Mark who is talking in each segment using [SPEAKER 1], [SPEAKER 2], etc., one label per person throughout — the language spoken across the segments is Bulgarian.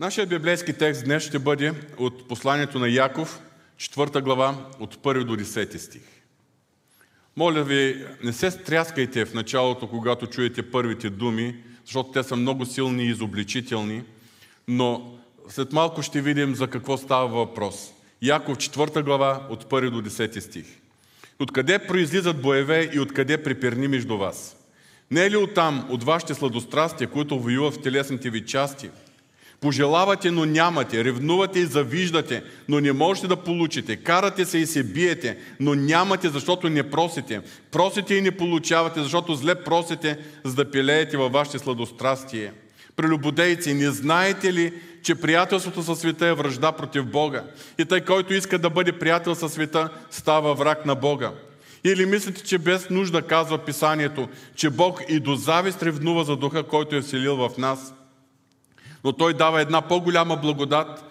[SPEAKER 1] Нашия библейски текст днес ще бъде от посланието на Яков, 4 глава, от 1 до 10 стих. Моля ви, не се стряскайте в началото, когато чуете първите думи, защото те са много силни и изобличителни, но след малко ще видим за какво става въпрос. Яков 4 глава от 1 до 10 стих. Откъде произлизат боеве и откъде приперни между вас? Не е ли оттам, от вашите сладострастия, които воюват в телесните ви части? Пожелавате, но нямате, ревнувате и завиждате, но не можете да получите, карате се и се биете, но нямате, защото не просите. Просите и не получавате, защото зле просите, за да пилеете във вашите сладострастие. Прелюбодейци, не знаете ли, че приятелството със света е връжда против Бога? И тъй, който иска да бъде приятел със света, става враг на Бога. Или мислите, че без нужда казва Писанието, че Бог и до завист ревнува за духа, който е вселил в нас? Но Той дава една по-голяма благодат.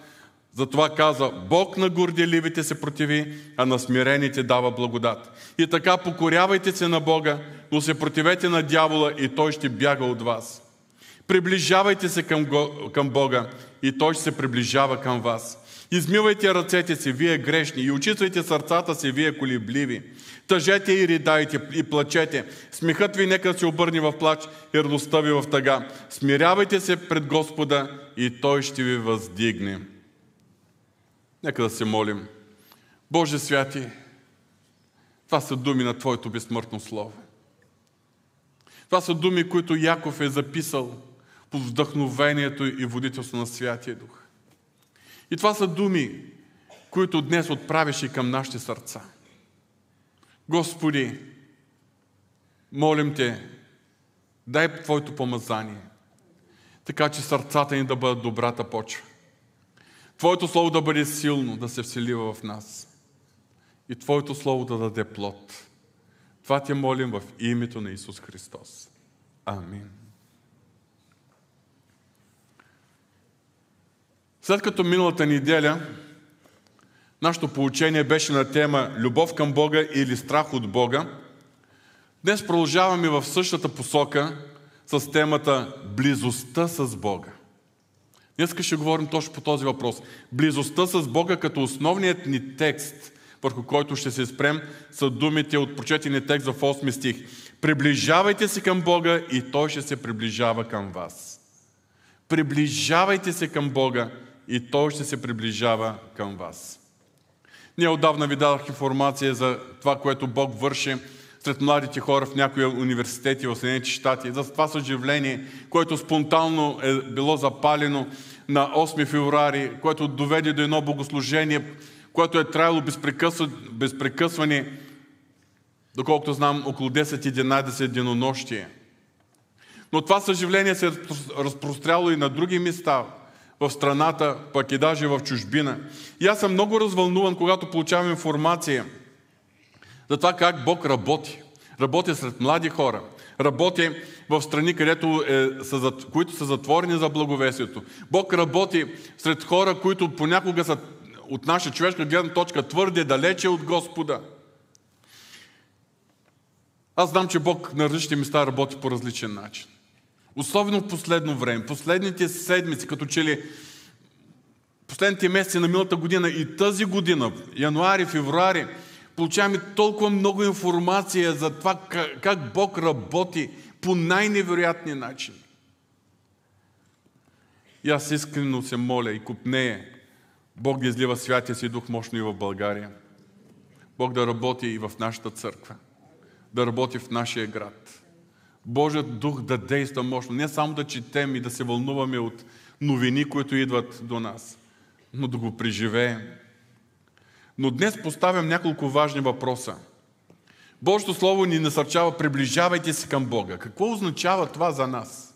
[SPEAKER 1] Затова казва, Бог на горделивите се противи, а на смирените дава благодат. И така покорявайте се на Бога, но се противете на дявола и той ще бяга от вас. Приближавайте се към, към Бога и Той ще се приближава към вас. Измивайте ръцете си, вие грешни, и очиствайте сърцата си, вие колебливи. Тъжете и ридайте и плачете. Смехът ви нека се обърне в плач и радостта ви в тъга. Смирявайте се пред Господа и Той ще ви въздигне. Нека да се молим. Боже святи, това са думи на Твоето безсмъртно Слово. Това са думи, които Яков е записал по вдъхновението и водителство на Святия Дух. И това са думи, които днес отправиш и към нашите сърца. Господи, молим Те, дай Твоето помазание, така че сърцата ни да бъдат добрата почва. Твоето Слово да бъде силно, да се вселива в нас. И Твоето Слово да даде плод. Това Те молим в името на Исус Христос. Амин. След като миналата неделя нашето получение беше на тема Любов към Бога или страх от Бога, днес продължаваме в същата посока с темата Близостта с Бога. Днес ще говорим точно по този въпрос. Близостта с Бога като основният ни текст, върху който ще се спрем, са думите от прочетения текст в 8 стих. Приближавайте се към Бога и Той ще се приближава към вас. Приближавайте се към Бога и Той ще се приближава към вас. Ние отдавна ви дадах информация за това, което Бог върши сред младите хора в някои университети в Съединените щати, за това съживление, което спонтанно е било запалено на 8 февруари, което доведе до едно богослужение, което е траяло безпрекъсване, доколкото знам, около 10-11 денонощие. Но това съживление се е разпростряло и на други места в страната, пък и даже в чужбина. И аз съм много развълнуван, когато получавам информация за това как Бог работи. Работи сред млади хора. Работи в страни, където е, са, които са затворени за благовесието. Бог работи сред хора, които понякога са от наша човешка гледна точка твърде далече от Господа. Аз знам, че Бог на различни места работи по различен начин. Особено в последно време, последните седмици, като че ли последните месеци на миналата година и тази година, януари, февруари, получаваме толкова много информация за това как Бог работи по най-невероятни начин. И аз искрено се моля и купнея Бог да излива святия си дух мощно и в България. Бог да работи и в нашата църква. Да работи в нашия град Божият дух да действа мощно. Не само да четем и да се вълнуваме от новини, които идват до нас, но да го преживеем. Но днес поставям няколко важни въпроса. Божието Слово ни насърчава, приближавайте се към Бога. Какво означава това за нас?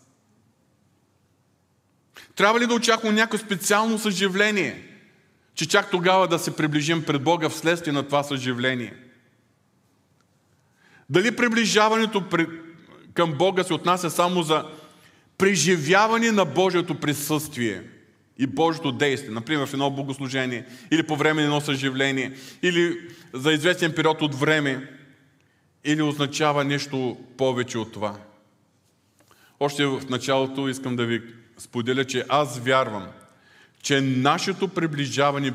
[SPEAKER 1] Трябва ли да очакваме някакво специално съживление, че чак тогава да се приближим пред Бога вследствие на това съживление? Дали приближаването към Бога се отнася само за преживяване на Божието присъствие и Божието действие, например в едно богослужение или по време на едно съживление, или за известен период от време, или означава нещо повече от това. Още в началото искам да ви споделя, че аз вярвам, че нашето приближаване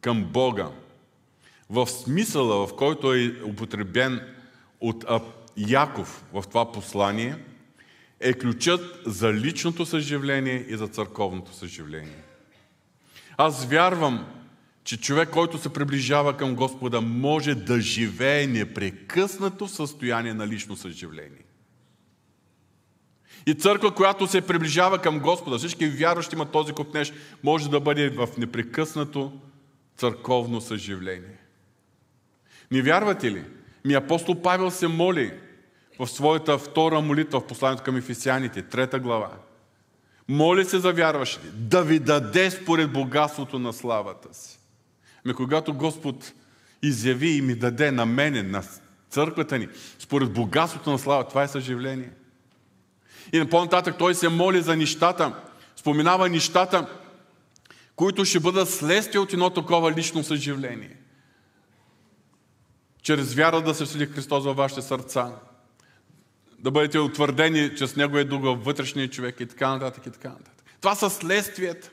[SPEAKER 1] към Бога в смисъла, в който е употребен от Яков в това послание, е ключът за личното съживление и за църковното съживление. Аз вярвам, че човек, който се приближава към Господа, може да живее непрекъснато в състояние на лично съживление. И църква, която се приближава към Господа, всички вярващи имат този купнеж, може да бъде в непрекъснато църковно съживление. Не вярвате ли? Ми апостол Павел се моли в своята втора молитва в посланието към Ефесяните, трета глава. Моли се за вярващите да ви даде според богатството на славата си. Ами когато Господ изяви и ми даде на мене, на църквата ни, според богатството на слава, това е съживление. И по-нататък той се моли за нещата, споменава нещата, които ще бъдат следствие от едно такова лично съживление. Чрез вяра да се вседи Христос във вашите сърца, да бъдете утвърдени, че с Него е във вътрешния човек и така нататък и така нататък. Това са следствията.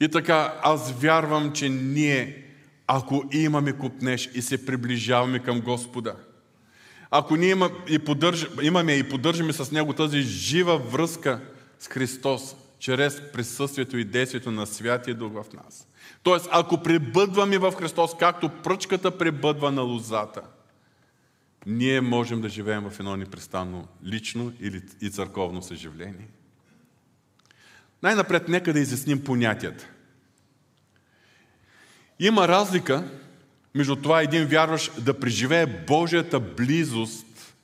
[SPEAKER 1] И така, аз вярвам, че ние, ако имаме купнеж и се приближаваме към Господа, ако ние има и поддърж, имаме и поддържаме с Него тази жива връзка с Христос, чрез присъствието и действието на Святия Дух в нас. Тоест, ако пребъдваме в Христос, както пръчката пребъдва на лозата, ние можем да живеем в едно непрестанно лично или и църковно съживление. Най-напред нека да изясним понятията. Има разлика между това един вярващ да преживее Божията близост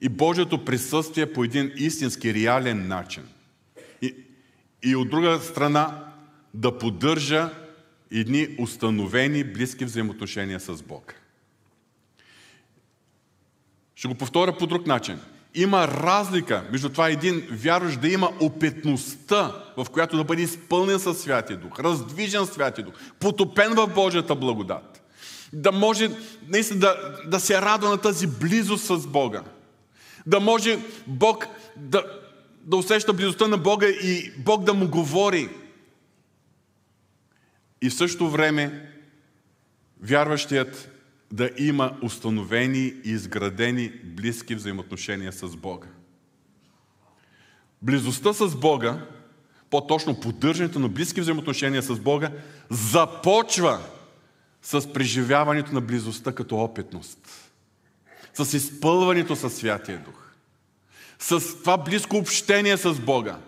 [SPEAKER 1] и Божието присъствие по един истински, реален начин. И, и от друга страна да поддържа едни установени близки взаимоотношения с Бог. Ще го повторя по друг начин. Има разлика между това един вярващ да има опитността, в която да бъде изпълнен със Святия Дух, раздвижен Святия Дух, потопен в Божията благодат да може наистина да, да се радва на тази близост с Бога. Да може Бог да, да усеща близостта на Бога и Бог да му говори. И в същото време вярващият да има установени и изградени близки взаимоотношения с Бога. Близостта с Бога, по-точно поддържането на близки взаимоотношения с Бога, започва с преживяването на близостта като опитност, с изпълването със Святия Дух, с това близко общение с Бога.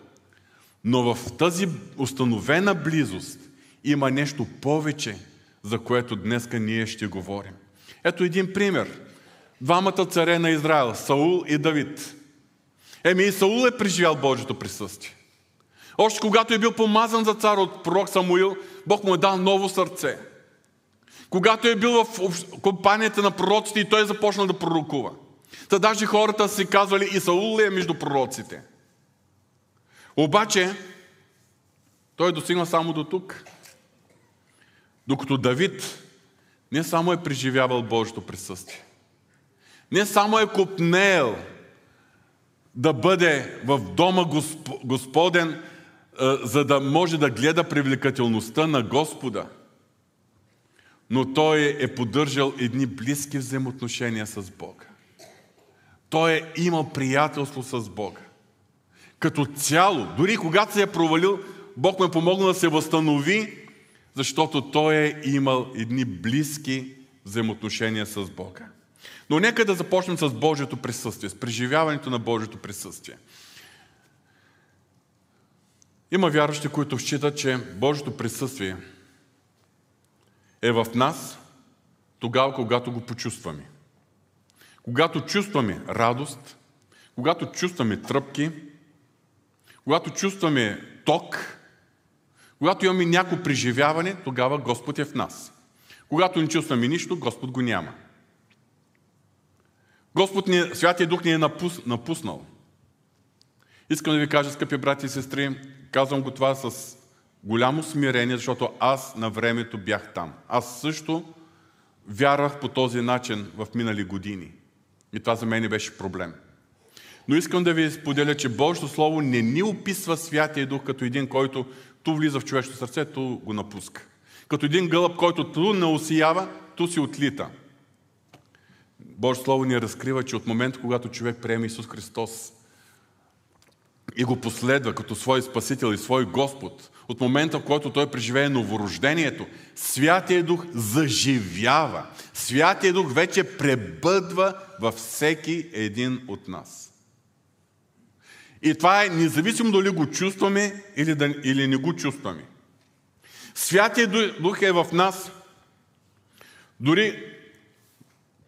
[SPEAKER 1] Но в тази установена близост има нещо повече, за което днеска ние ще говорим. Ето един пример. Двамата царе на Израел, Саул и Давид. Еми и Саул е преживял Божието присъствие. Още когато е бил помазан за цар от пророк Самуил, Бог му е дал ново сърце – когато е бил в компанията на пророците и той е започнал да пророкува. Та даже хората си казвали и Саул ли е между пророците. Обаче, той е достигнал само до тук. Докато Давид не само е преживявал Божието присъствие, не само е купнел да бъде в дома Господен, за да може да гледа привлекателността на Господа – но той е поддържал едни близки взаимоотношения с Бога. Той е имал приятелство с Бога. Като цяло, дори когато се е провалил, Бог му е помогнал да се възстанови, защото той е имал едни близки взаимоотношения с Бога. Но нека да започнем с Божието присъствие, с преживяването на Божието присъствие. Има вярващи, които считат, че Божието присъствие – е в нас тогава, когато го почувстваме. Когато чувстваме радост, когато чувстваме тръпки, когато чувстваме ток, когато имаме някакво преживяване, тогава Господ е в нас. Когато не чувстваме нищо, Господ го няма. Господ ни, Святия Дух ни е напус, напуснал. Искам да ви кажа, скъпи брати и сестри, казвам го това с голямо смирение, защото аз на времето бях там. Аз също вярвах по този начин в минали години. И това за мен беше проблем. Но искам да ви споделя, че Божието Слово не ни описва Святия Дух като един, който ту влиза в човешкото сърце, ту го напуска. Като един гълъб, който ту не осиява, ту си отлита. Божието Слово ни разкрива, че от момента, когато човек приеме Исус Христос и го последва като свой Спасител и свой Господ, от момента, в който той преживее новорождението, Святия Дух заживява. Святия Дух вече пребъдва във всеки един от нас. И това е независимо дали го чувстваме или, да, или не го чувстваме. Святия Дух е в нас, дори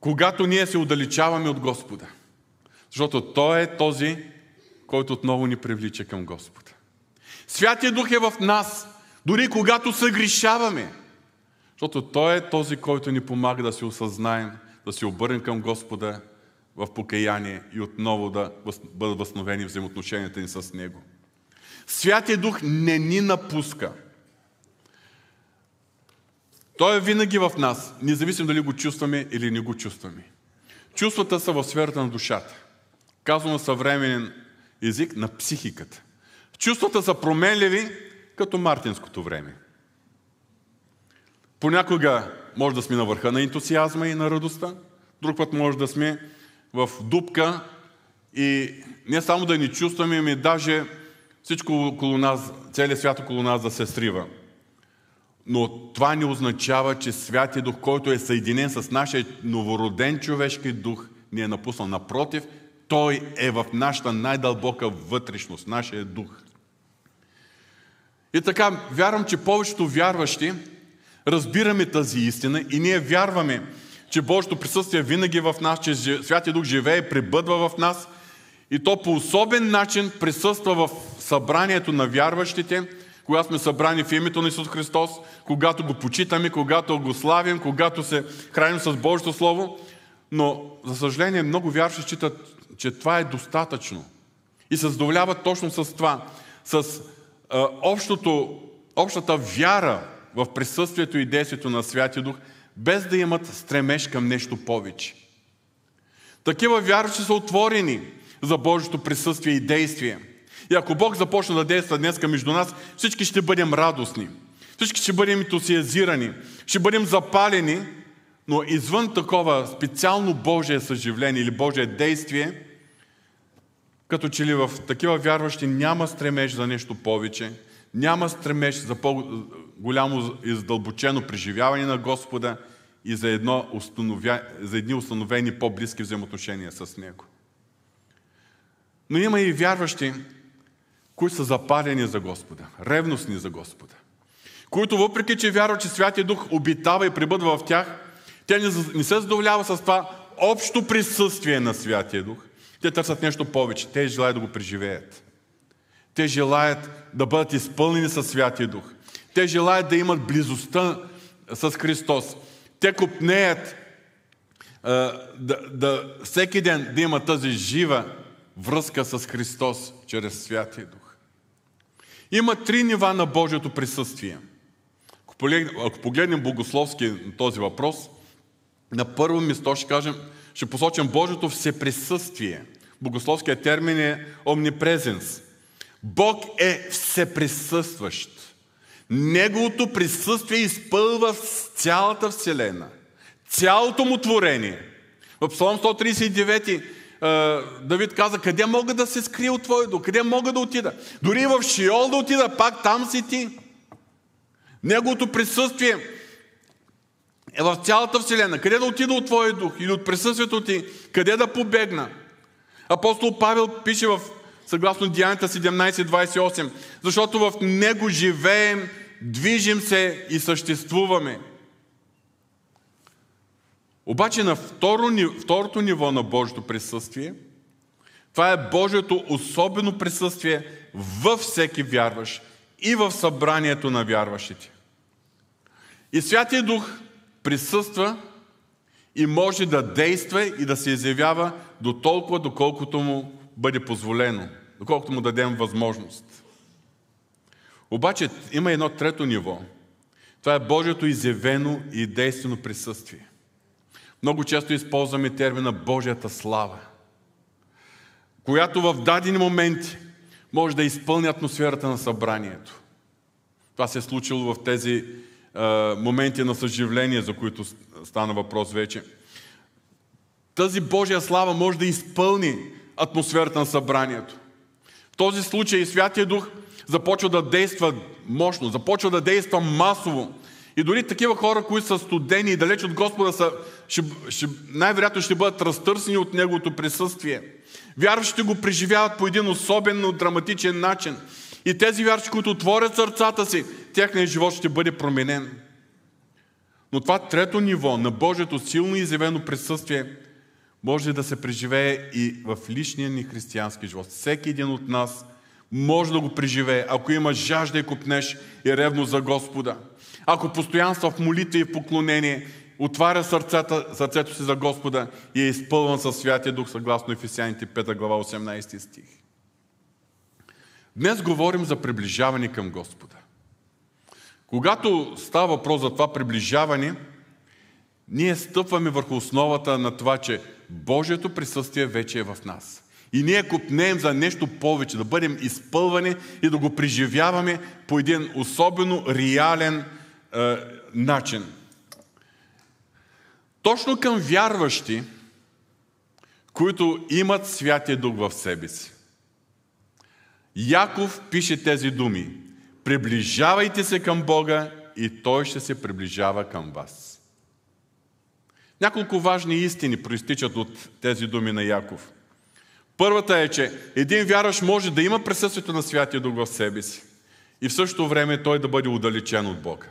[SPEAKER 1] когато ние се отдалечаваме от Господа. Защото Той е този, който отново ни привлича към Господа. Святия Дух е в нас, дори когато съгрешаваме. Защото Той е този, който ни помага да се осъзнаем, да се обърнем към Господа в покаяние и отново да бъдат възстановени взаимоотношенията ни с Него. Святия Дух не ни напуска. Той е винаги в нас, независимо дали го чувстваме или не го чувстваме. Чувствата са в сферата на душата. Казвам съвременен език на психиката. Чувствата са променливи, като мартинското време. Понякога може да сме на върха на ентусиазма и на радостта, друг път може да сме в дупка и не само да ни чувстваме, ами даже всичко около нас, целият свят около нас да се срива. Но това не означава, че Святия Дух, който е съединен с нашия новороден човешки дух, ни е напуснал. Напротив, Той е в нашата най-дълбока вътрешност, нашия дух. И така, вярвам, че повечето вярващи разбираме тази истина и ние вярваме, че Божието присъствие винаги е в нас, че Святия Дух живее пребъдва в нас и то по особен начин присъства в събранието на вярващите, когато сме събрани в името на Исус Христос, когато го почитаме, когато го славим, когато се храним с Божието Слово. Но, за съжаление, много вярващи считат, че това е достатъчно. И се задоволяват точно с това. С а, общото, общата вяра в присъствието и действието на Святия Дух, без да имат стремеж към нещо повече. Такива вярващи са отворени за Божието присъствие и действие. И ако Бог започне да действа днес между нас, всички ще бъдем радостни. Всички ще бъдем ентусиазирани. Ще бъдем запалени, но извън такова специално Божие съживление или Божие действие, като че ли в такива вярващи няма стремеж за нещо повече, няма стремеж за по-голямо и задълбочено преживяване на Господа и за, едно установя... за едни установени по-близки взаимоотношения с Него. Но има и вярващи, които са запалени за Господа, ревностни за Господа, които въпреки, че вярват, че Святия Дух обитава и прибъдва в тях, те не се задоволява с това общо присъствие на Святия Дух. Те търсят нещо повече. Те желаят да го преживеят. Те желаят да бъдат изпълнени със Святия Дух. Те желаят да имат близостта с Христос. Те купнеят да, да, всеки ден да има тази жива връзка с Христос чрез Святия Дух. Има три нива на Божието присъствие. Ако погледнем богословски този въпрос, на първо место ще кажем, ще посочим Божието всеприсъствие. Богословският термин е омнипрезенс. Бог е всеприсъстващ. Неговото присъствие изпълва цялата Вселена. Цялото му творение. В Псалом 139 Давид каза, къде мога да се скрия от Твоя дух? Къде мога да отида? Дори в Шиол да отида, пак там си ти. Неговото присъствие е в цялата Вселена. Къде да отида от Твоя дух или от присъствието ти? Къде да побегна? Апостол Павел пише в съгласно Дианата 17.28, защото в него живеем, движим се и съществуваме. Обаче на второ, второто ниво на Божието присъствие, това е Божието особено присъствие във всеки вярващ и в събранието на вярващите. И Святия Дух присъства и може да действа и да се изявява до толкова, доколкото му бъде позволено, доколкото му дадем възможност. Обаче има едно трето ниво. Това е Божието изявено и действено присъствие. Много често използваме термина Божията слава. която в дадени моменти може да изпълни атмосферата на събранието. Това се е случило в тези е, моменти на съживление, за които стана въпрос вече. Тази Божия слава може да изпълни атмосферата на събранието. В този случай Святия Дух започва да действа мощно, започва да действа масово. И дори такива хора, които са студени и далеч от Господа, са, ще, ще, най-вероятно ще бъдат разтърсени от Неговото присъствие. Вярващите го преживяват по един особено драматичен начин. И тези вярващи, които отворят сърцата си, техният живот ще бъде променен. Но това трето ниво на Божието силно изявено присъствие може да се преживее и в личния ни християнски живот. Всеки един от нас може да го преживее, ако има жажда и купнеш и ревно за Господа. Ако постоянства в молитва и в поклонение, отваря сърцата, сърцето си за Господа и е изпълван със Святия Дух, съгласно Ефесяните 5 глава 18 стих. Днес говорим за приближаване към Господа. Когато става въпрос за това приближаване, ние стъпваме върху основата на това, че Божието присъствие вече е в нас. И ние купнеем за нещо повече, да бъдем изпълвани и да го преживяваме по един особено реален е, начин. Точно към вярващи, които имат Святия Дух в себе си. Яков пише тези думи. Приближавайте се към Бога и Той ще се приближава към вас. Няколко важни истини проистичат от тези думи на Яков. Първата е, че един вярващ може да има присъствието на Святия Дух в себе си и в същото време той да бъде удалечен от Бога.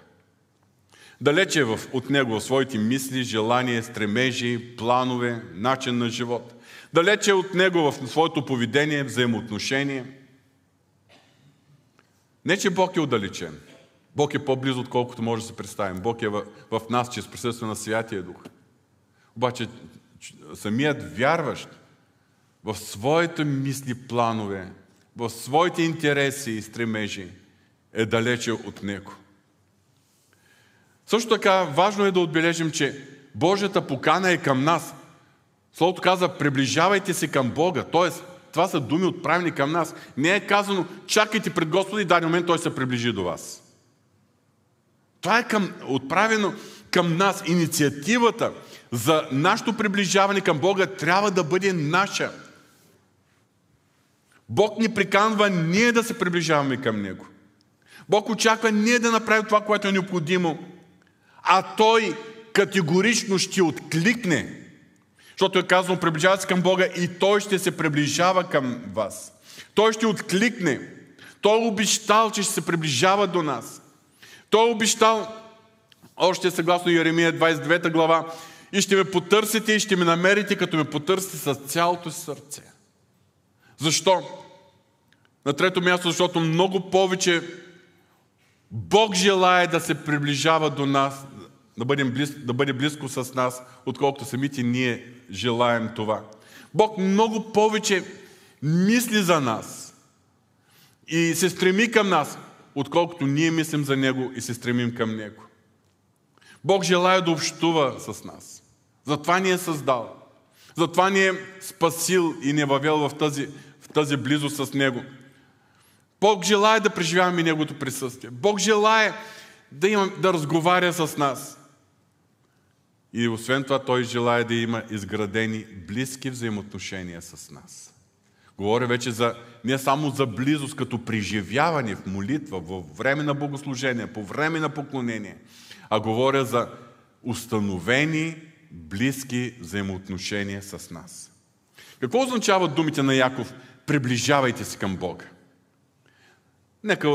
[SPEAKER 1] Далече в, от Него в своите мисли, желания, стремежи, планове, начин на живот. Далече от Него в своето поведение, взаимоотношение. Не, че Бог е удалечен. Бог е по-близо, отколкото може да се представим. Бог е в, в нас, чрез присъствие на Святия Дух. Обаче самият вярващ в своите мисли, планове, в своите интереси и стремежи е далече от Него. Също така важно е да отбележим, че Божията покана е към нас. Словото каза, приближавайте се към Бога. Тоест, това са думи отправени към нас. Не е казано, чакайте пред Господа и в момент Той се приближи до вас. Това е към, отправено към нас. Инициативата за нашето приближаване към Бога трябва да бъде наша. Бог ни приканва ние да се приближаваме към Него. Бог очаква ние да направим това, което е необходимо, а Той категорично ще откликне. Защото е казано, приближавате се към Бога и Той ще се приближава към вас. Той ще откликне. Той е обещал, че ще се приближава до нас. Той е обещал, още съгласно Еремия 29 глава, и ще ме потърсите и ще ме намерите, като ме потърсите с цялото си сърце. Защо? На трето място, защото много повече Бог желая да се приближава до нас, да, бъдем близ, да бъде близко с нас, отколкото самите ние желаем това. Бог много повече мисли за нас и се стреми към нас, отколкото ние мислим за Него и се стремим към Него. Бог желая да общува с нас. Затова ни е създал. Затова ни е спасил и ни е въвел в тази, в тази близост с Него. Бог желая да преживяваме Неговото присъствие. Бог желая да, има, да разговаря с нас. И освен това, Той желая да има изградени близки взаимоотношения с нас. Говоря вече за, не само за близост, като преживяване в молитва, в време на богослужение, по време на поклонение, а говоря за установени близки взаимоотношения с нас. Какво означават думите на Яков? Приближавайте се към Бога. Нека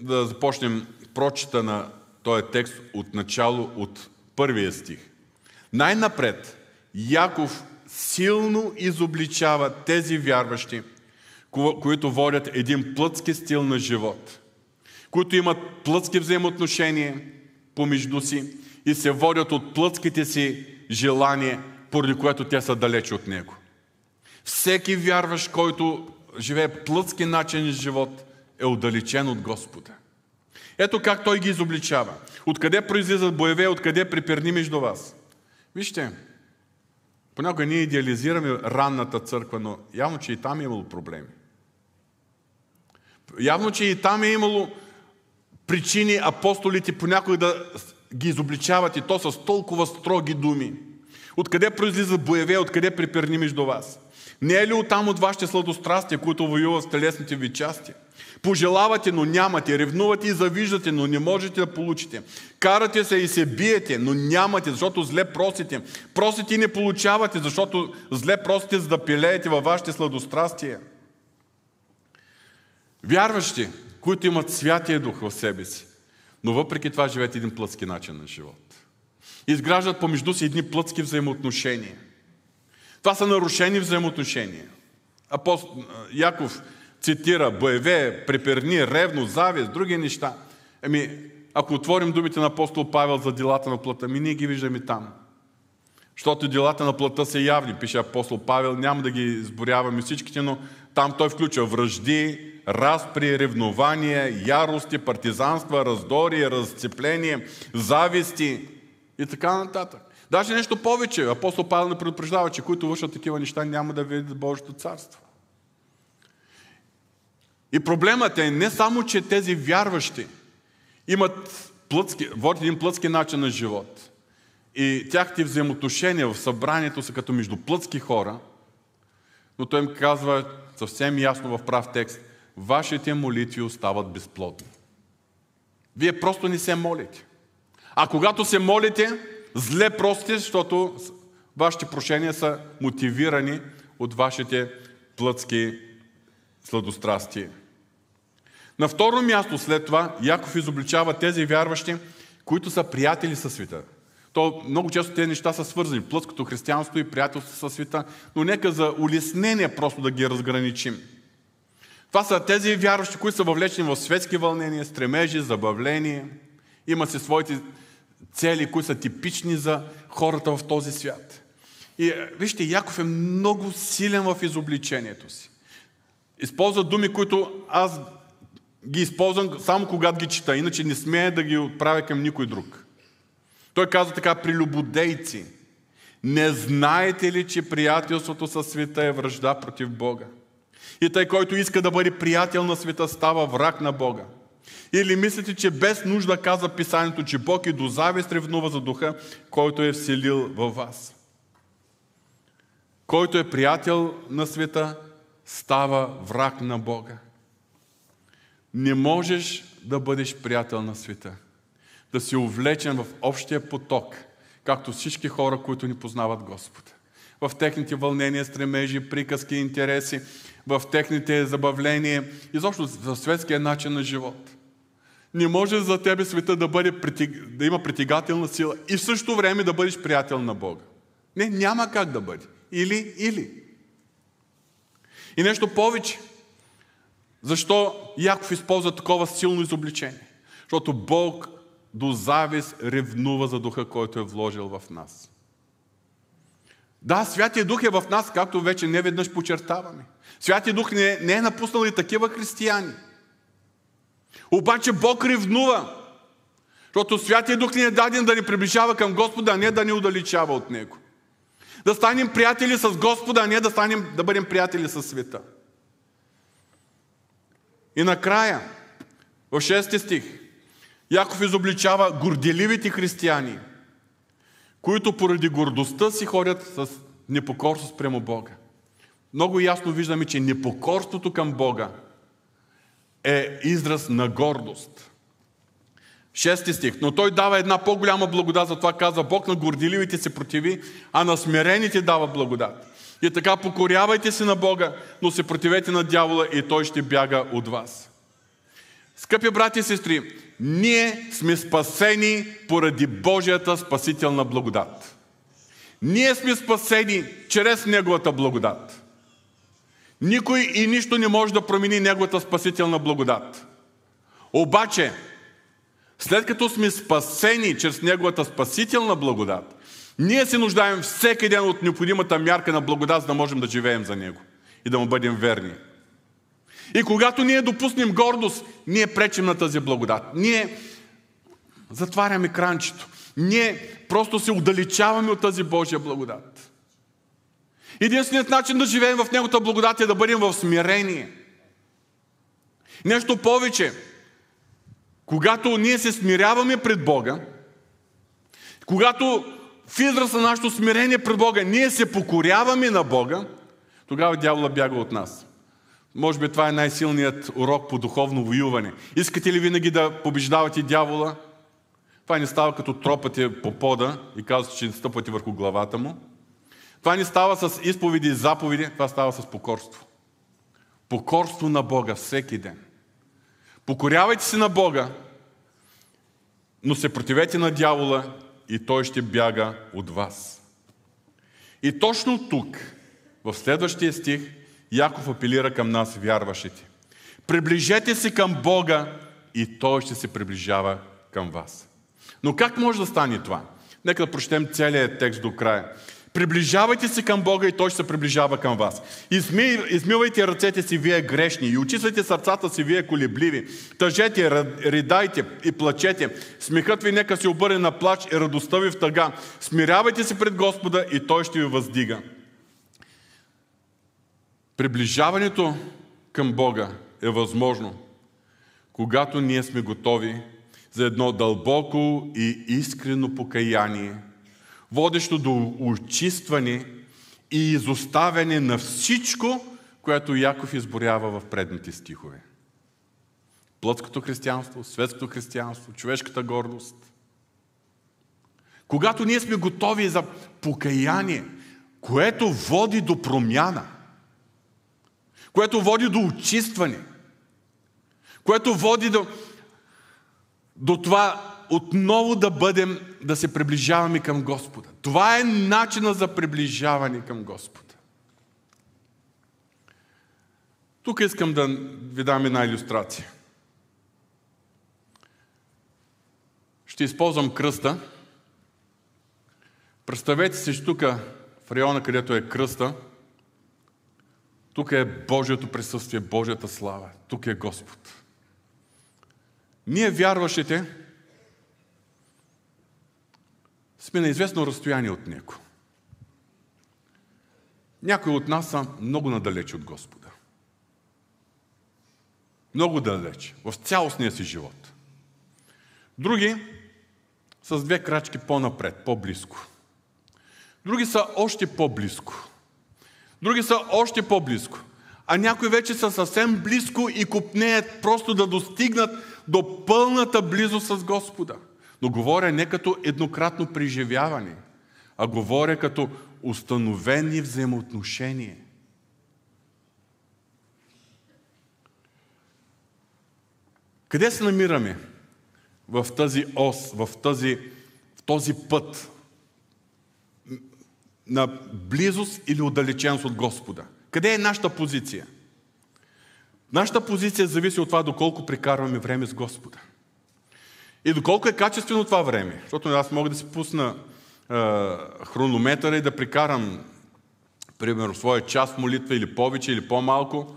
[SPEAKER 1] да започнем прочита на този текст от начало, от първия стих. Най-напред Яков силно изобличава тези вярващи, които водят един плътски стил на живот, които имат плътски взаимоотношения помежду си и се водят от плътските си желания, поради което те са далеч от него. Всеки вярващ, който живее плътски начин на живот, е отдалечен от Господа. Ето как той ги изобличава. Откъде произлизат боеве, откъде приперни между вас. Вижте, Понякога ние идеализираме ранната църква, но явно, че и там е имало проблеми. Явно, че и там е имало причини апостолите понякога да ги изобличават и то с толкова строги думи. Откъде произлиза боеве, откъде приперни между вас? Не е ли оттам от вашите сладострастия, които воюват с телесните ви части? Пожелавате, но нямате. Ревнувате и завиждате, но не можете да получите. Карате се и се биете, но нямате, защото зле просите. Просите и не получавате, защото зле просите, за да пилеете във вашите сладострастия. Вярващи, които имат Святия Дух в себе си, но въпреки това живеят един плътски начин на живот. Изграждат помежду си едни плътски взаимоотношения. Това са нарушени взаимоотношения. Апостол Яков цитира боеве, преперни, ревно, завист, други неща. Еми, ако отворим думите на апостол Павел за делата на плътта, ми ние ги виждаме там. Защото делата на плътта са явни, пише апостол Павел, няма да ги изборяваме всичките, но там той включва връжди, разпри, ревнования, ярости, партизанства, раздори, разцепление, зависти и така нататък. Даже нещо повече. Апостол Павел не предупреждава, че които вършат такива неща няма да видят Божието царство. И проблемът е не само, че тези вярващи имат плътски, водят един плътски начин на живот и тяхните взаимоотношения в събранието са като между плътски хора, но той им казва съвсем ясно в прав текст, вашите молитви остават безплодни. Вие просто не се молите. А когато се молите, зле простите, защото вашите прошения са мотивирани от вашите плътски сладострастие. На второ място след това Яков изобличава тези вярващи, които са приятели със света. То много често тези неща са свързани. Плътското християнство и приятелство със света. Но нека за улеснение просто да ги разграничим. Това са тези вярващи, които са въвлечени в светски вълнения, стремежи, забавление. Има си своите цели, които са типични за хората в този свят. И вижте, Яков е много силен в изобличението си. Използва думи, които аз ги използвам само когато ги чета, иначе не смея да ги отправя към никой друг. Той казва така, прилюбодейци, не знаете ли, че приятелството със света е връжда против Бога? И тъй, който иска да бъде приятел на света, става враг на Бога. Или мислите, че без нужда казва писанието, че Бог и до завист ревнува за духа, който е вселил във вас. Който е приятел на света, става враг на Бога. Не можеш да бъдеш приятел на света. Да си увлечен в общия поток, както всички хора, които ни познават Господа. В техните вълнения, стремежи, приказки, интереси, в техните забавления, изобщо в светския начин на живот. Не може за тебе света да, бъде, да има притегателна сила и в същото време да бъдеш приятел на Бога. Не, няма как да бъде. Или, или. И нещо повече. Защо Яков използва такова силно изобличение? Защото Бог до завист ревнува за духа, който е вложил в нас. Да, Святия Дух е в нас, както вече не веднъж почертаваме. Святия Дух не, не е напуснал и такива християни. Обаче Бог ревнува, защото Святия Дух ни е даден да ни приближава към Господа, а не да ни удаличава от Него. Да станем приятели с Господа, а не да, станем, да бъдем приятели с света. И накрая, в 6 стих, Яков изобличава горделивите християни, които поради гордостта си ходят с непокорство спрямо Бога. Много ясно виждаме, че непокорството към Бога е израз на гордост. Шести стих. Но той дава една по-голяма благодат, затова казва Бог на горделивите се противи, а на смирените дава благодат. И така покорявайте се на Бога, но се противете на дявола и той ще бяга от вас. Скъпи брати и сестри, ние сме спасени поради Божията спасителна благодат. Ние сме спасени чрез Неговата благодат. Никой и нищо не може да промени Неговата спасителна благодат. Обаче, след като сме спасени чрез Неговата спасителна благодат, ние се нуждаем всеки ден от необходимата мярка на благодат, за да можем да живеем за Него и да му бъдем верни. И когато ние допуснем гордост, ние пречим на тази благодат. Ние затваряме кранчето. Ние просто се удалечаваме от тази Божия благодат. Единственият начин да живеем в Неговата благодат е да бъдем в смирение. Нещо повече. Когато ние се смиряваме пред Бога, когато в израз на нашето смирение пред Бога ние се покоряваме на Бога, тогава дявола бяга от нас. Може би това е най-силният урок по духовно воюване. Искате ли винаги да побеждавате дявола? Това не става като тропате по пода и казвате, че не стъпвате върху главата му. Това не става с изповеди и заповеди, това става с покорство. Покорство на Бога всеки ден. Покорявайте се на Бога, но се противете на дявола и той ще бяга от вас. И точно тук, в следващия стих, Яков апелира към нас, вярващите. Приближете се към Бога и Той ще се приближава към вас. Но как може да стане това? Нека да прочетем целият текст до края. Приближавайте се към Бога и Той ще се приближава към вас. Изми, измивайте ръцете си, вие грешни, и очиствайте сърцата си, вие колебливи. Тъжете, ридайте и плачете. Смехът ви нека се обърне на плач и радостта ви в тъга. Смирявайте се пред Господа и Той ще ви въздига. Приближаването към Бога е възможно, когато ние сме готови за едно дълбоко и искрено покаяние, водещо до очистване и изоставяне на всичко, което Яков изборява в предните стихове. Плътското християнство, светското християнство, човешката гордост. Когато ние сме готови за покаяние, което води до промяна – което води до очистване, което води до, до това отново да бъдем, да се приближаваме към Господа. Това е начина за приближаване към Господа. Тук искам да ви дам една иллюстрация. Ще използвам кръста. Представете си, че тук в района, където е кръста, тук е Божието присъствие, Божията слава. Тук е Господ. Ние вярващите сме на известно разстояние от Него. Някои от нас са много надалеч от Господа. Много далеч, в цялостния си живот. Други с две крачки по-напред, по-близко. Други са още по-близко. Други са още по-близко. А някои вече са съвсем близко и купнеят просто да достигнат до пълната близост с Господа. Но говоря не като еднократно преживяване, а говоря като установени взаимоотношения. Къде се намираме в тази ос, в този, в този път на близост или отдалеченост от Господа. Къде е нашата позиция? Нашата позиция зависи от това доколко прекарваме време с Господа. И доколко е качествено това време. Защото аз мога да си пусна е, хронометъра и да прекарам, примерно, своя час в молитва или повече, или по-малко.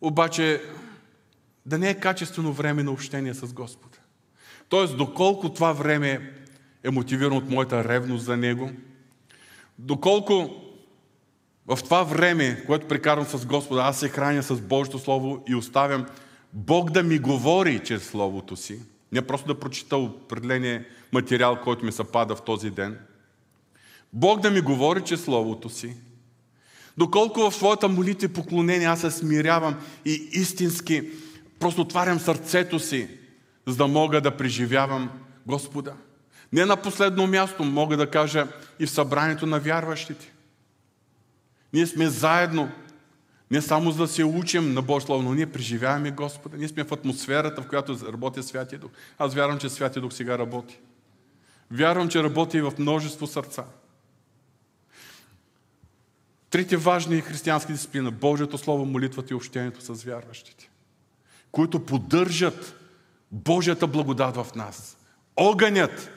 [SPEAKER 1] Обаче да не е качествено време на общение с Господа. Тоест, доколко това време е мотивирано от моята ревност за Него – Доколко в това време, което прекарвам с Господа, аз се храня с Божието Слово и оставям Бог да ми говори чрез Словото си, не просто да прочита определения материал, който ми се пада в този ден. Бог да ми говори чрез Словото си. Доколко в своята молитва и поклонение аз се смирявам и истински просто отварям сърцето си, за да мога да преживявам Господа. Не на последно място, мога да кажа и в събранието на вярващите. Ние сме заедно, не само за да се учим на Божия Слово, но ние преживяваме Господа. Ние сме в атмосферата, в която работи Святия Дух. Аз вярвам, че Святия Дух сега работи. Вярвам, че работи и в множество сърца. Трите важни християнски дисциплина – Божието Слово, молитвата и общението с вярващите, които поддържат Божията благодат в нас. Огънят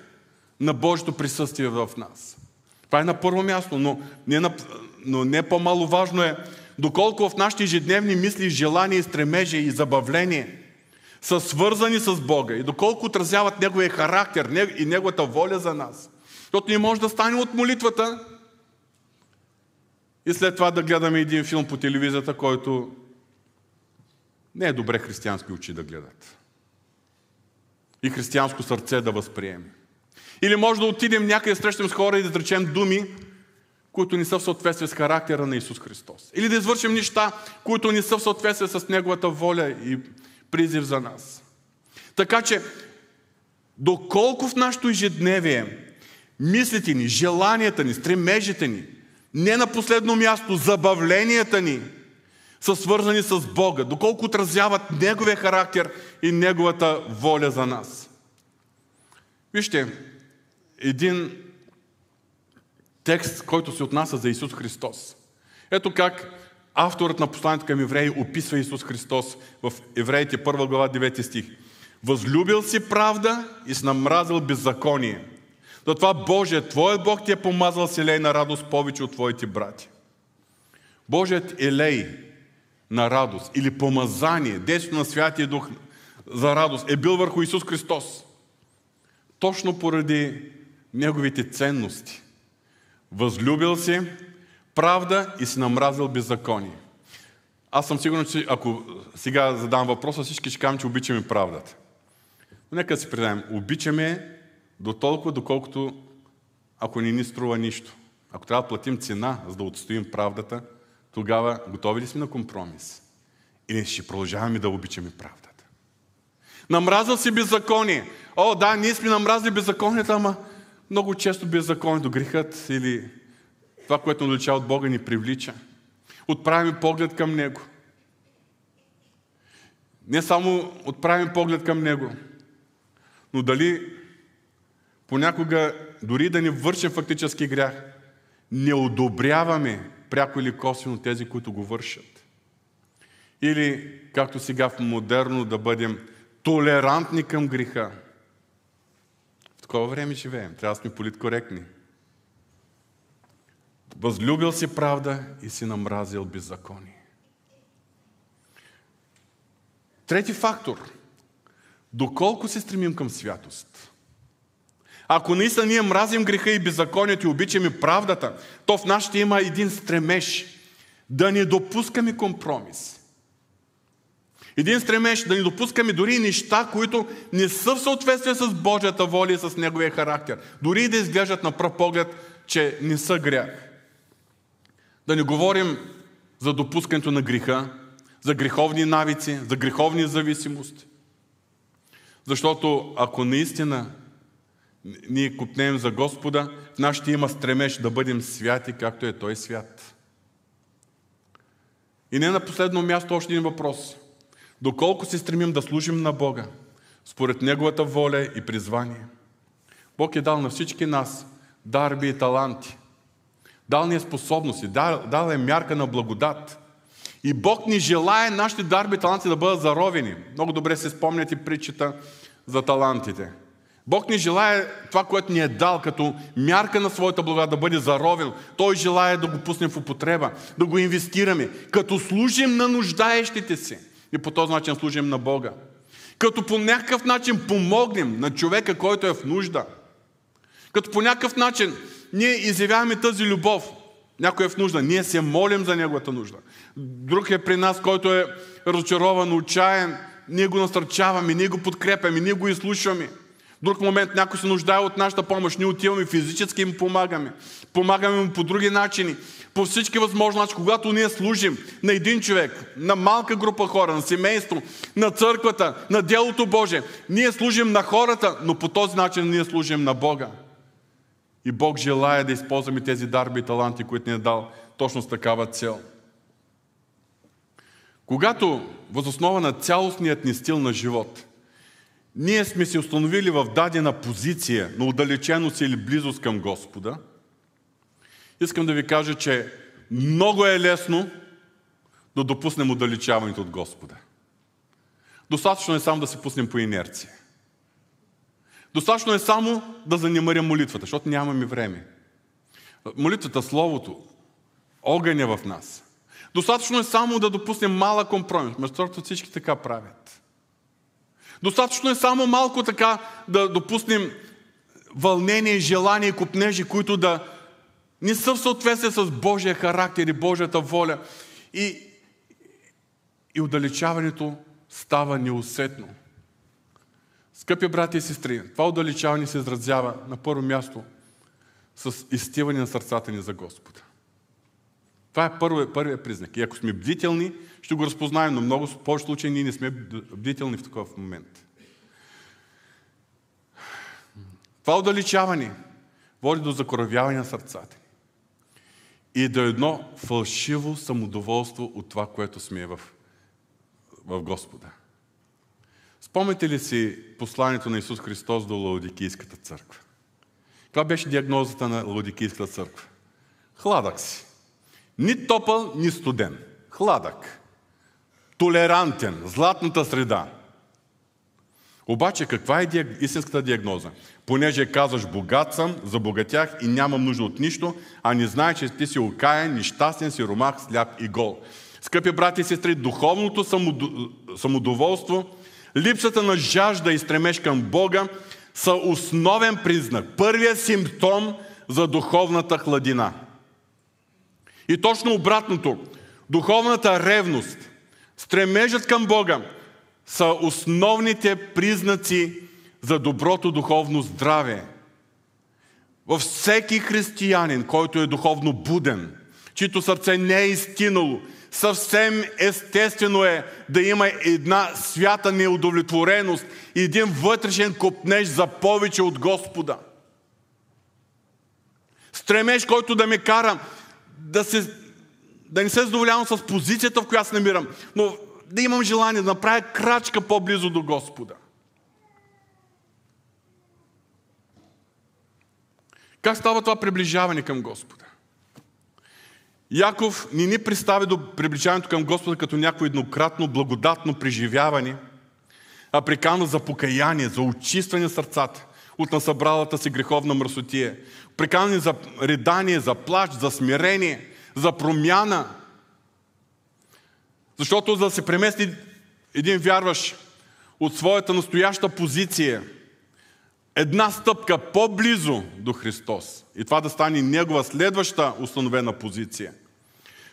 [SPEAKER 1] на Божието присъствие в нас. Това е на първо място, но не, на, но не по-мало важно е доколко в нашите ежедневни мисли, желания, стремежи и забавление са свързани с Бога и доколко отразяват Неговия характер и Неговата воля за нас. Защото не може да стане от молитвата И след това да гледаме един филм по телевизията, който не е добре християнски очи да гледат. И християнско сърце да възприеме. Или може да отидем някъде, срещам с хора и да изречем думи, които не са в съответствие с характера на Исус Христос. Или да извършим неща, които не са в съответствие с Неговата воля и призив за нас. Така че, доколко в нашето ежедневие мислите ни, желанията ни, стремежите ни, не на последно място, забавленията ни са свързани с Бога, доколко отразяват Неговия характер и Неговата воля за нас. Вижте, един текст, който се отнася за Исус Христос. Ето как авторът на посланието към евреи описва Исус Христос в Евреите 1 глава 9 стих. Възлюбил си правда и с намразил беззаконие. Затова Божия, Твоят Бог ти е помазал с на радост повече от Твоите брати. Божият елей на радост или помазание, действието на Святия Дух за радост е бил върху Исус Христос. Точно поради Неговите ценности. Възлюбил си правда и си намразил беззаконие. Аз съм сигурен, че ако сега задам въпроса, всички ще кажем, че обичаме правдата. Но нека си предаем. Обичаме до толкова, доколкото ако не ни струва нищо. Ако трябва да платим цена, за да отстоим правдата, тогава готови ли сме на компромис? Или ще продължаваме да обичаме правдата? Намразил си беззаконие. О, да, ние сме намразили беззаконията, ама много често беззаконието, грехът или това, което налича от Бога, ни привлича. Отправим поглед към Него. Не само отправим поглед към Него, но дали понякога, дори да не вършим фактически грях, не одобряваме пряко или косвено тези, които го вършат. Или, както сега в модерно, да бъдем толерантни към греха. Такова време живеем. Трябва да сме политкоректни. Възлюбил си правда и си намразил беззаконие. Трети фактор. Доколко се стремим към святост? Ако наистина ние мразим греха и беззаконието и обичаме правдата, то в нашите има един стремеж да не допускаме компромис. Един стремеж да не допускаме дори неща, които не са в съответствие с Божията воля и с Неговия характер. Дори и да изглеждат на пръв поглед, че не са грях. Да не говорим за допускането на греха, за греховни навици, за греховни зависимости. Защото ако наистина ние купнем за Господа, в нашите има стремеж да бъдем святи, както е Той свят. И не на последно място още един въпрос. Доколко се стремим да служим на Бога, според Неговата воля и призвание? Бог е дал на всички нас дарби и таланти. Дал ни е способности, дал, дал е мярка на благодат. И Бог ни желая нашите дарби и таланти да бъдат заровени. Много добре се спомняте притчата за талантите. Бог ни желая това, което ни е дал като мярка на своята блага да бъде заровен. Той желая да го пуснем в употреба, да го инвестираме, като служим на нуждаещите си. И по този начин служим на Бога. Като по някакъв начин помогнем на човека, който е в нужда. Като по някакъв начин ние изявяваме тази любов. Някой е в нужда. Ние се молим за неговата нужда. Друг е при нас, който е разочарован, отчаян. Ние го насърчаваме, ние го подкрепяме, ние го изслушваме друг момент някой се нуждае от нашата помощ. Ние отиваме физически и му помагаме. Помагаме му по други начини. По всички възможни начини, когато ние служим на един човек, на малка група хора, на семейство, на църквата, на делото Божие, ние служим на хората, но по този начин ние служим на Бога. И Бог желая да използваме тези дарби и таланти, които ни е дал точно с такава цел. Когато възоснова на цялостният ни стил на живот – ние сме се установили в дадена позиция на отдалеченост или близост към Господа, искам да ви кажа, че много е лесно да допуснем отдалечаването от Господа. Достатъчно е само да се пуснем по инерция. Достатъчно е само да занимарим молитвата, защото нямаме време. Молитвата, Словото, огъня в нас. Достатъчно е само да допуснем малък компромис. Между всички така правят. Достатъчно е само малко така да допуснем вълнение, желание купнежи, които да Не са в съответствие с Божия характер и Божията воля. И, и отдалечаването става неусетно. Скъпи брати и сестри, това отдалечаване се изразява на първо място с изтиване на сърцата ни за Господа. Това е първият, първият признак. И ако сме бдителни, ще го разпознаем, но много повече случаи ние не сме бдителни в такъв момент. Това отдалечаване води до закоравяване на сърцата и до едно фалшиво самодоволство от това, което сме в, в Господа. Спомните ли си посланието на Исус Христос до Лаодикийската църква? Това беше диагнозата на Лаодикийската църква. Хладък си. Ни топъл, ни студен. Хладък. Толерантен. Златната среда. Обаче каква е истинската диагноза? Понеже казваш богат съм, забогатях и нямам нужда от нищо, а не знаеш, че ти си окаян, нещастен, сиромах, сляп и гол. Скъпи брати и сестри, духовното самодоволство, липсата на жажда и стремеж към Бога са основен признак, първият симптом за духовната хладина. И точно обратното, духовната ревност, стремежът към Бога са основните признаци за доброто духовно здраве. Във всеки християнин, който е духовно буден, чието сърце не е изтинало, съвсем естествено е да има една свята неудовлетвореност и един вътрешен копнеж за повече от Господа. Стремеж, който да ме кара да, се, да не се задоволявам с позицията, в която се намирам, но да имам желание да направя крачка по-близо до Господа. Как става това приближаване към Господа? Яков ни ни представи до приближаването към Господа като някакво еднократно благодатно преживяване, а прикана за покаяние, за очистване на сърцата от насъбралата си греховна мръсотия. Прикана за редание, за плач, за смирение, за промяна. Защото за да се премести един вярваш от своята настояща позиция – една стъпка по-близо до Христос и това да стане негова следваща установена позиция,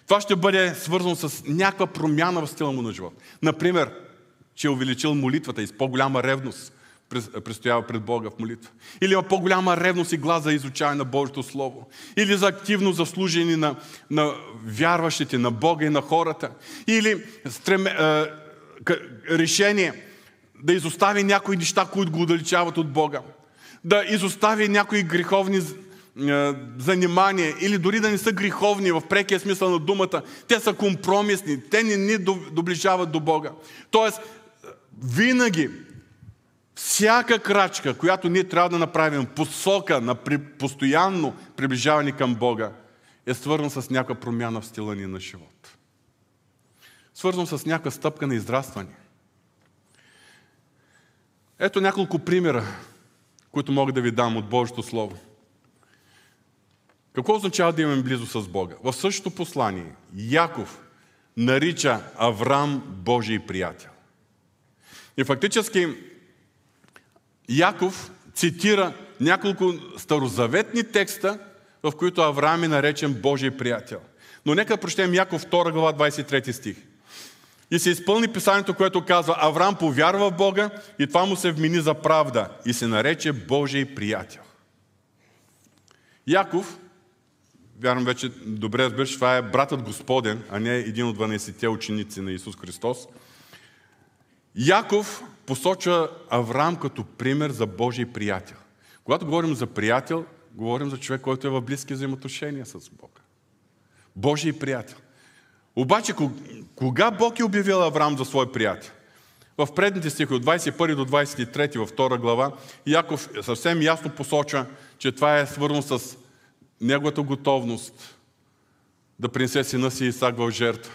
[SPEAKER 1] това ще бъде свързано с някаква промяна в стила му на живот. Например, че е увеличил молитвата и с по-голяма ревност престоява пред Бога в молитва. Или има по-голяма ревност и глас за изучаване на Божието Слово. Или за активно заслужение на, на вярващите, на Бога и на хората. Или стреме, е, решение да изостави някои неща, които го удалечават от Бога. Да изостави някои греховни е, занимания или дори да не са греховни в прекия смисъл на думата. Те са компромисни. Те не ни доближават до Бога. Тоест, винаги всяка крачка, която ние трябва да направим посока на постоянно приближаване към Бога, е свързана с някаква промяна в стила ни на живот. Свързано с някаква стъпка на израстване. Ето няколко примера, които мога да ви дам от Божието Слово. Какво означава да имаме близо с Бога? В същото послание Яков нарича Авраам Божий приятел. И фактически Яков цитира няколко старозаветни текста, в които Авраам е наречен Божий приятел. Но нека прочетем Яков 2 глава 23 стих. И се изпълни писанието, което казва Авраам повярва в Бога и това му се вмени за правда и се нарече Божий приятел. Яков, вярвам вече добре разбираш, това е братът Господен, а не един от 12-те ученици на Исус Христос. Яков посочва Авраам като пример за Божий приятел. Когато говорим за приятел, говорим за човек, който е в близки взаимоотношения с Бога. Божий приятел. Обаче, кога Бог е обявил Авраам за свой приятел? В предните стихи от 21 до 23 във втора глава Яков съвсем ясно посочва, че това е свързано с неговата готовност да принесе сина си Исак в жертва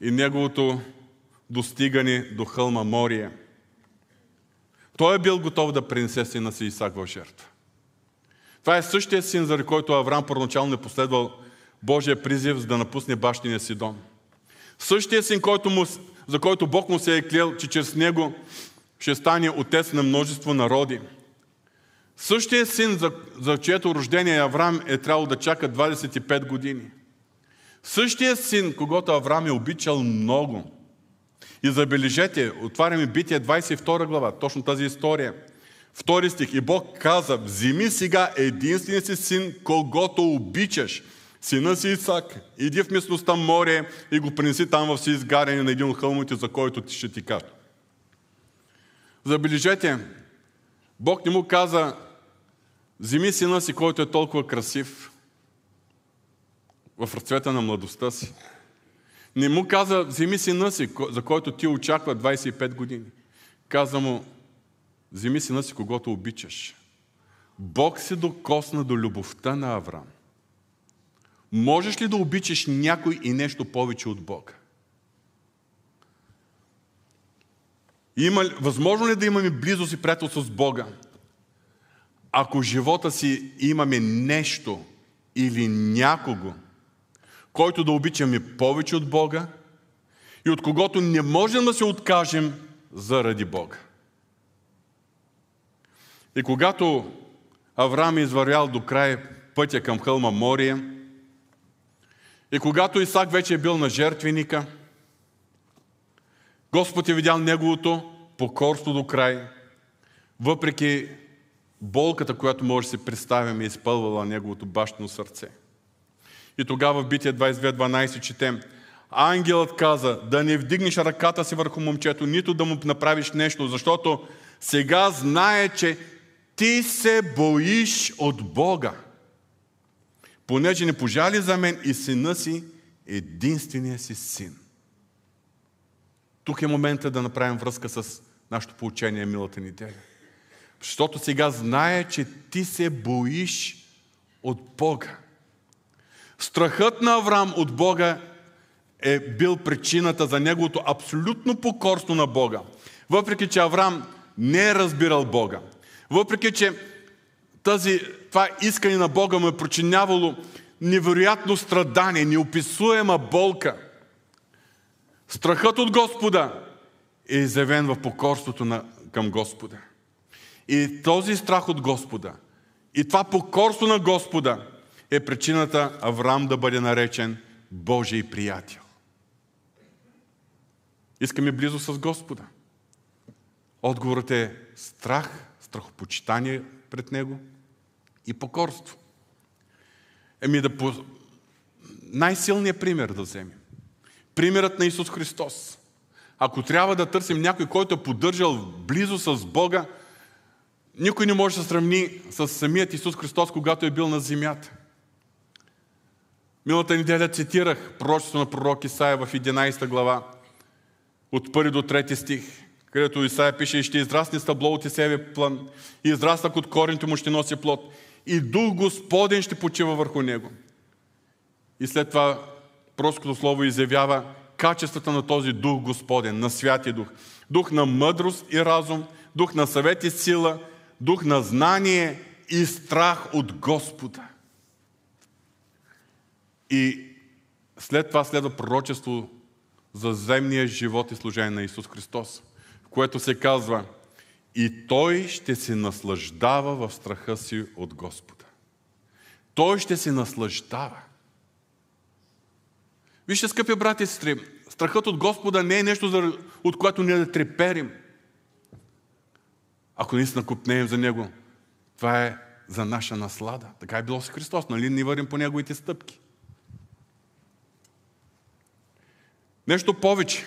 [SPEAKER 1] и неговото достигане до хълма Мория. Той е бил готов да принесе сина си Исак в жертва. Това е същия син, заради който Авраам първоначално не последвал Божия призив, за да напусне бащиния си дом. Същия син, който му, за който Бог му се е клел, че чрез него ще стане отец на множество народи. Същия син, за, за чието рождение Авраам е трябвало да чака 25 години. Същия син, когато Авраам е обичал много. И забележете, отваряме Битие 22 глава, точно тази история. Втори стих. И Бог каза, вземи сега единствения си син, когото обичаш, сина си Исак, иди в местността море и го принеси там в си изгаряне на един от хълмите, за който ти ще ти кажа. Забележете, Бог не му каза, вземи сина си, който е толкова красив, в разцвета на младостта си. Не му каза, вземи сина си, за който ти очаква 25 години. Каза му, вземи сина си, когато обичаш. Бог се докосна до любовта на Авраам. Можеш ли да обичаш някой и нещо повече от Бога? Има, възможно ли да имаме близост и приятелство с Бога? Ако в живота си имаме нещо или някого, който да обичаме повече от Бога и от когото не можем да се откажем заради Бога. И когато Авраам е извървял до край пътя към хълма Мория, и когато Исак вече е бил на жертвеника, Господ е видял неговото покорство до край, въпреки болката, която може да си представим, е изпълвала неговото бащно сърце. И тогава в Битие 22.12 четем Ангелът каза да не вдигнеш ръката си върху момчето, нито да му направиш нещо, защото сега знае, че ти се боиш от Бога, понеже не пожали за мен и сина си, единствения си син. Тук е момента да направим връзка с нашето поучение милата неделя. Защото сега знае, че ти се боиш от Бога. Страхът на Авраам от Бога е бил причината за неговото абсолютно покорство на Бога. Въпреки, че Авраам не е разбирал Бога. Въпреки, че тази, това искане на Бога му е причинявало невероятно страдание, неописуема болка. Страхът от Господа е изявен в покорството на, към Господа. И този страх от Господа, и това покорство на Господа е причината Авраам да бъде наречен Божий приятел. Искаме близо с Господа. Отговорът е страх, страхопочитание пред Него и покорство. Еми да по... Най-силният пример да вземем. Примерът на Исус Христос. Ако трябва да търсим някой, който е поддържал близо с Бога, никой не може да сравни с самият Исус Христос, когато е бил на земята. Миналата неделя цитирах пророчество на пророк Исаия в 11 глава, от 1 до 3 стих, където Исаия пише, ще израсне стъбло от себе план, и израснак от корените му ще носи плод, и Дух Господен ще почива върху него. И след това проското слово изявява качествата на този Дух Господен, на Святия Дух. Дух на мъдрост и разум, дух на съвет и сила, дух на знание и страх от Господа. И след това следва пророчество за земния живот и служение на Исус Христос, в което се казва и Той ще се наслаждава в страха си от Господа. Той ще се наслаждава. Вижте, скъпи брати и сестри, страхът от Господа не е нещо, от което ние да треперим. Ако наистина купнеем за Него, това е за наша наслада. Така е било с Христос, нали? Ние вървим по Неговите стъпки. Нещо повече.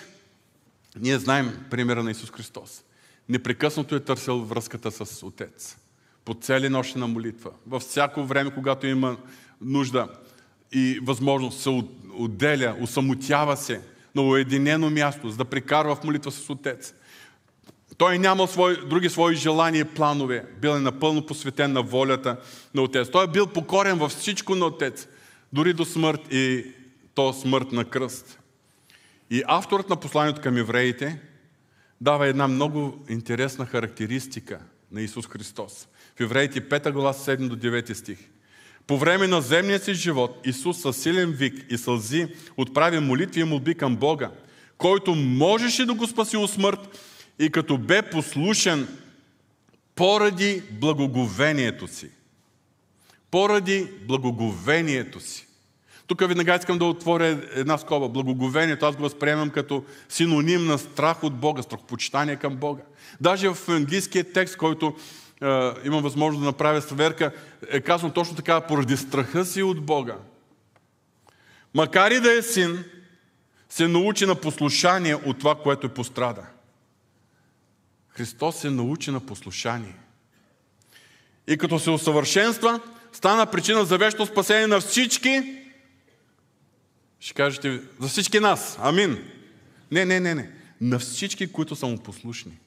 [SPEAKER 1] Ние знаем примера на Исус Христос. Непрекъснато е търсил връзката с Отец. По цели нощи на молитва. Във всяко време, когато има нужда и възможност, се отделя, усамотява се на уединено място, за да прекарва в молитва с Отец. Той нямал свой, други свои желания и планове. Бил е напълно посветен на волята на Отец. Той е бил покорен във всичко на Отец. Дори до смърт и то смърт на кръст. И авторът на посланието към евреите дава една много интересна характеристика на Исус Христос. В Евреите 5 глава 7 до 9 стих. По време на земния си живот Исус със силен вик и сълзи отправи молитви и молби към Бога, който можеше да го спаси от смърт и като бе послушен Поради благоговението си. Поради благоговението си. Тук веднага искам да отворя една скоба. Благоговението аз го възприемам като синоним на страх от Бога, страхопочитание към Бога. Даже в английския текст, който е, имам възможност да направя сверка, е казано точно така, поради страха си от Бога. Макар и да е син, се научи на послушание от това, което е пострада. Христос се научи на послушание. И като се усъвършенства, стана причина за вечно спасение на всички. Ще кажете, за всички нас. Амин. Не, не, не, не. На всички, които са му послушни.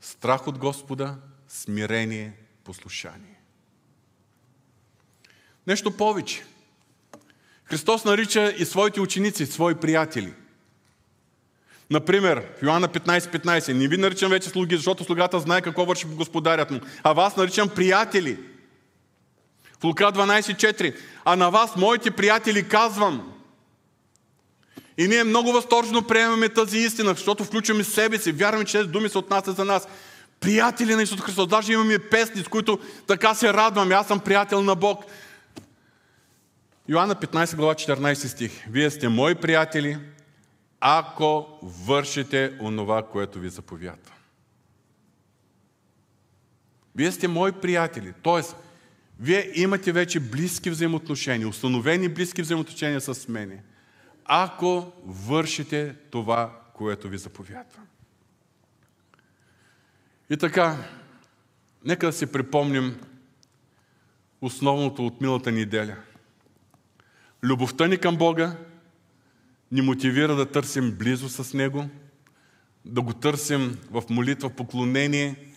[SPEAKER 1] Страх от Господа, смирение, послушание. Нещо повече. Христос нарича и своите ученици, свои приятели. Например, в Йоанна 15.15, 15, не ви наричам вече слуги, защото слугата знае какво върши господарят му, а вас наричам приятели. В Лука 12.4, а на вас, моите приятели, казвам. И ние много възторжено приемаме тази истина, защото включваме себе си, вярваме, че тези думи се отнасят за нас. Приятели на Исус Христос. Даже имаме песни, с които така се радваме. Аз съм приятел на Бог. Йоанна 15 глава 14 стих. Вие сте мои приятели, ако вършите онова, което ви заповядва. Вие сте мои приятели. Тоест, вие имате вече близки взаимоотношения, установени близки взаимоотношения с мене, ако вършите това, което ви заповядва. И така, нека да си припомним основното от милата неделя – Любовта ни към Бога ни мотивира да търсим близо с Него, да го търсим в молитва, поклонение,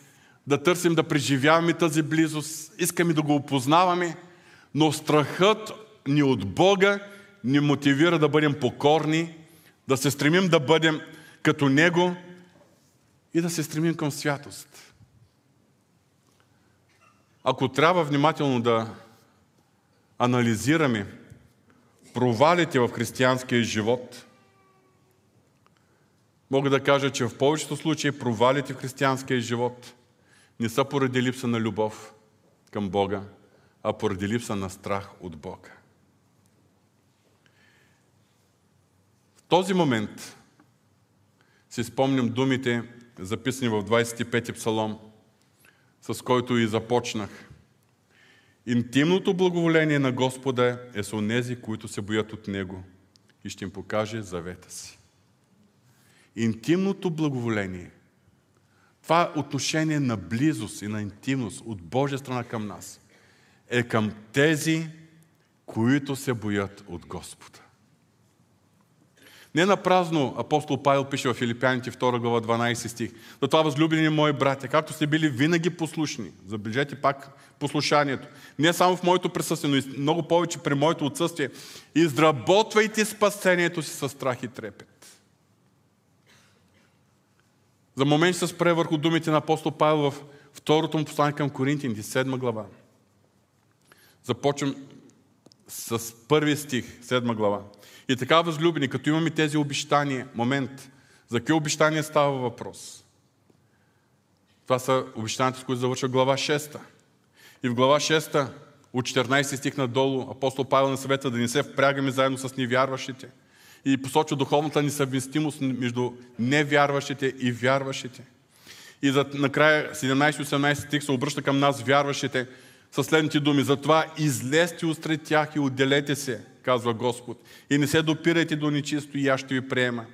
[SPEAKER 1] да търсим да преживяваме тази близост, искаме да го опознаваме, но страхът ни от Бога ни мотивира да бъдем покорни, да се стремим да бъдем като Него и да се стремим към святост. Ако трябва внимателно да анализираме провалите в християнския живот, мога да кажа, че в повечето случаи провалите в християнския живот не са поради липса на любов към Бога, а поради липса на страх от Бога. В този момент си спомням думите, записани в 25-ти псалом, с който и започнах – Интимното благоволение на Господа е с онези, които се боят от Него и ще им покаже завета си. Интимното благоволение, това отношение на близост и на интимност от Божия страна към нас, е към тези, които се боят от Господа. Не на празно апостол Павел пише в Филипяните 2 глава 12 стих. За това, възлюбени мои братя, както сте били винаги послушни, забележете пак послушанието, не само в моето присъствие, но и много повече при моето отсъствие, изработвайте спасението си с страх и трепет. За момент ще се спре върху думите на апостол Павел в второто му послание към Коринтияните, 7 глава. Започвам с първи стих, 7 глава. И така, възлюбени, като имаме тези обещания, момент, за какви обещания става въпрос? Това са обещанията, с които завършва глава 6. И в глава 6, от 14 стих надолу, апостол Павел на съвета да не се впрягаме заедно с невярващите. И посочва духовната несъвместимост между невярващите и вярващите. И за, накрая 17-18 стих се обръща към нас, вярващите, със следните думи. Затова излезте устред тях и отделете се, казва Господ. И не се допирайте до нечисто и аз ще ви приема.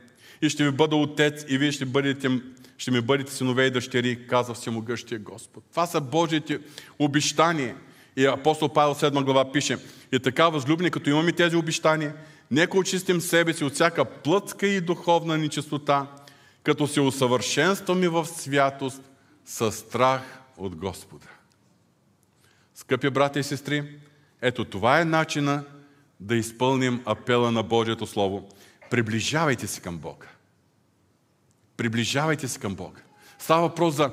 [SPEAKER 1] И ще ви бъда отец и вие ще, бъдете, ще ми бъдете синове и дъщери, казва всемогъщия Господ. Това са Божиите обещания. И апостол Павел 7 глава пише, и така, възлюбни, като имаме тези обещания, нека очистим себе си от всяка плътска и духовна нечистота, като се усъвършенстваме в святост със страх от Господа. Скъпи брати и сестри, ето това е начина да изпълним апела на Божието Слово. Приближавайте се към Бога. Приближавайте се към Бога. Става въпрос за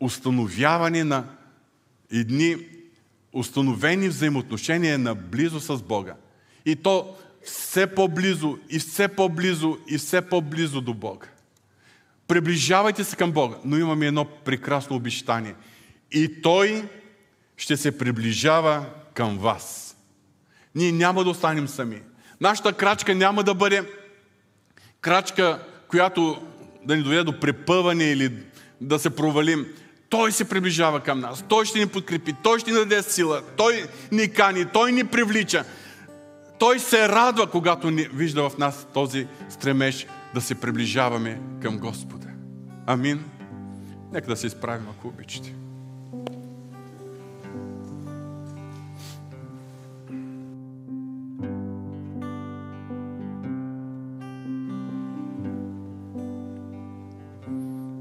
[SPEAKER 1] установяване на едни установени взаимоотношения на близо с Бога. И то все по-близо, и все по-близо, и все по-близо до Бога. Приближавайте се към Бога. Но имаме едно прекрасно обещание. И Той ще се приближава към вас. Ние няма да останем сами. Нашата крачка няма да бъде крачка, която да ни доведе до препъване или да се провалим. Той се приближава към нас. Той ще ни подкрепи. Той ще ни даде сила. Той ни кани. Той ни привлича. Той се радва, когато ни вижда в нас този стремеж да се приближаваме към Господа. Амин. Нека да се изправим, ако обичате.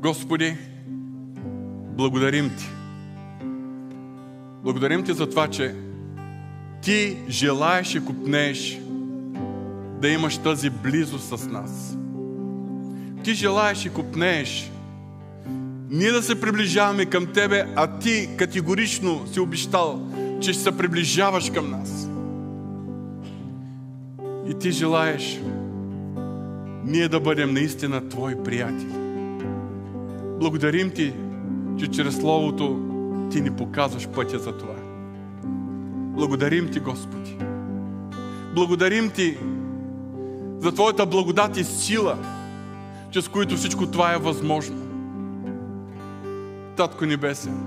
[SPEAKER 1] Господи, благодарим Ти. Благодарим Ти за това, че Ти желаеш и купнеш да имаш тази близост с нас. Ти желаеш и купнеш ние да се приближаваме към Тебе, а Ти категорично си обещал, че ще се приближаваш към нас. И Ти желаеш ние да бъдем наистина Твои приятели. Благодарим Ти, че чрез Словото Ти ни показваш пътя за това. Благодарим Ти, Господи. Благодарим Ти за Твоята благодат и сила, чрез които всичко това е възможно. Татко Небесен,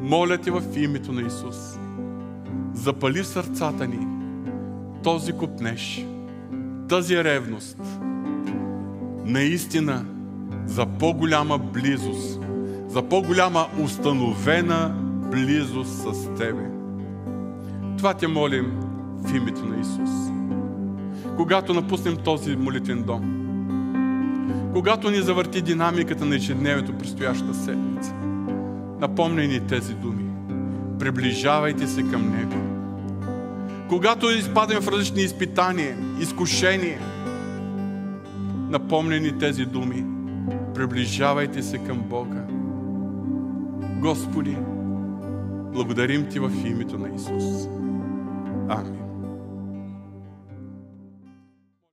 [SPEAKER 1] моля Ти в името на Исус, запали в сърцата ни този купнеш, тази ревност, наистина за по-голяма близост, за по-голяма установена близост с Тебе. Това те молим в името на Исус. Когато напуснем този молитвен дом, когато ни завърти динамиката на ежедневието предстоящата седмица, напомняй ни тези думи. Приближавайте се към Него. Когато изпадаме в различни изпитания, изкушения, напомняй ни тези думи. Приближавайте се към Бога. Господи, благодарим Ти в името на Исус. Амин.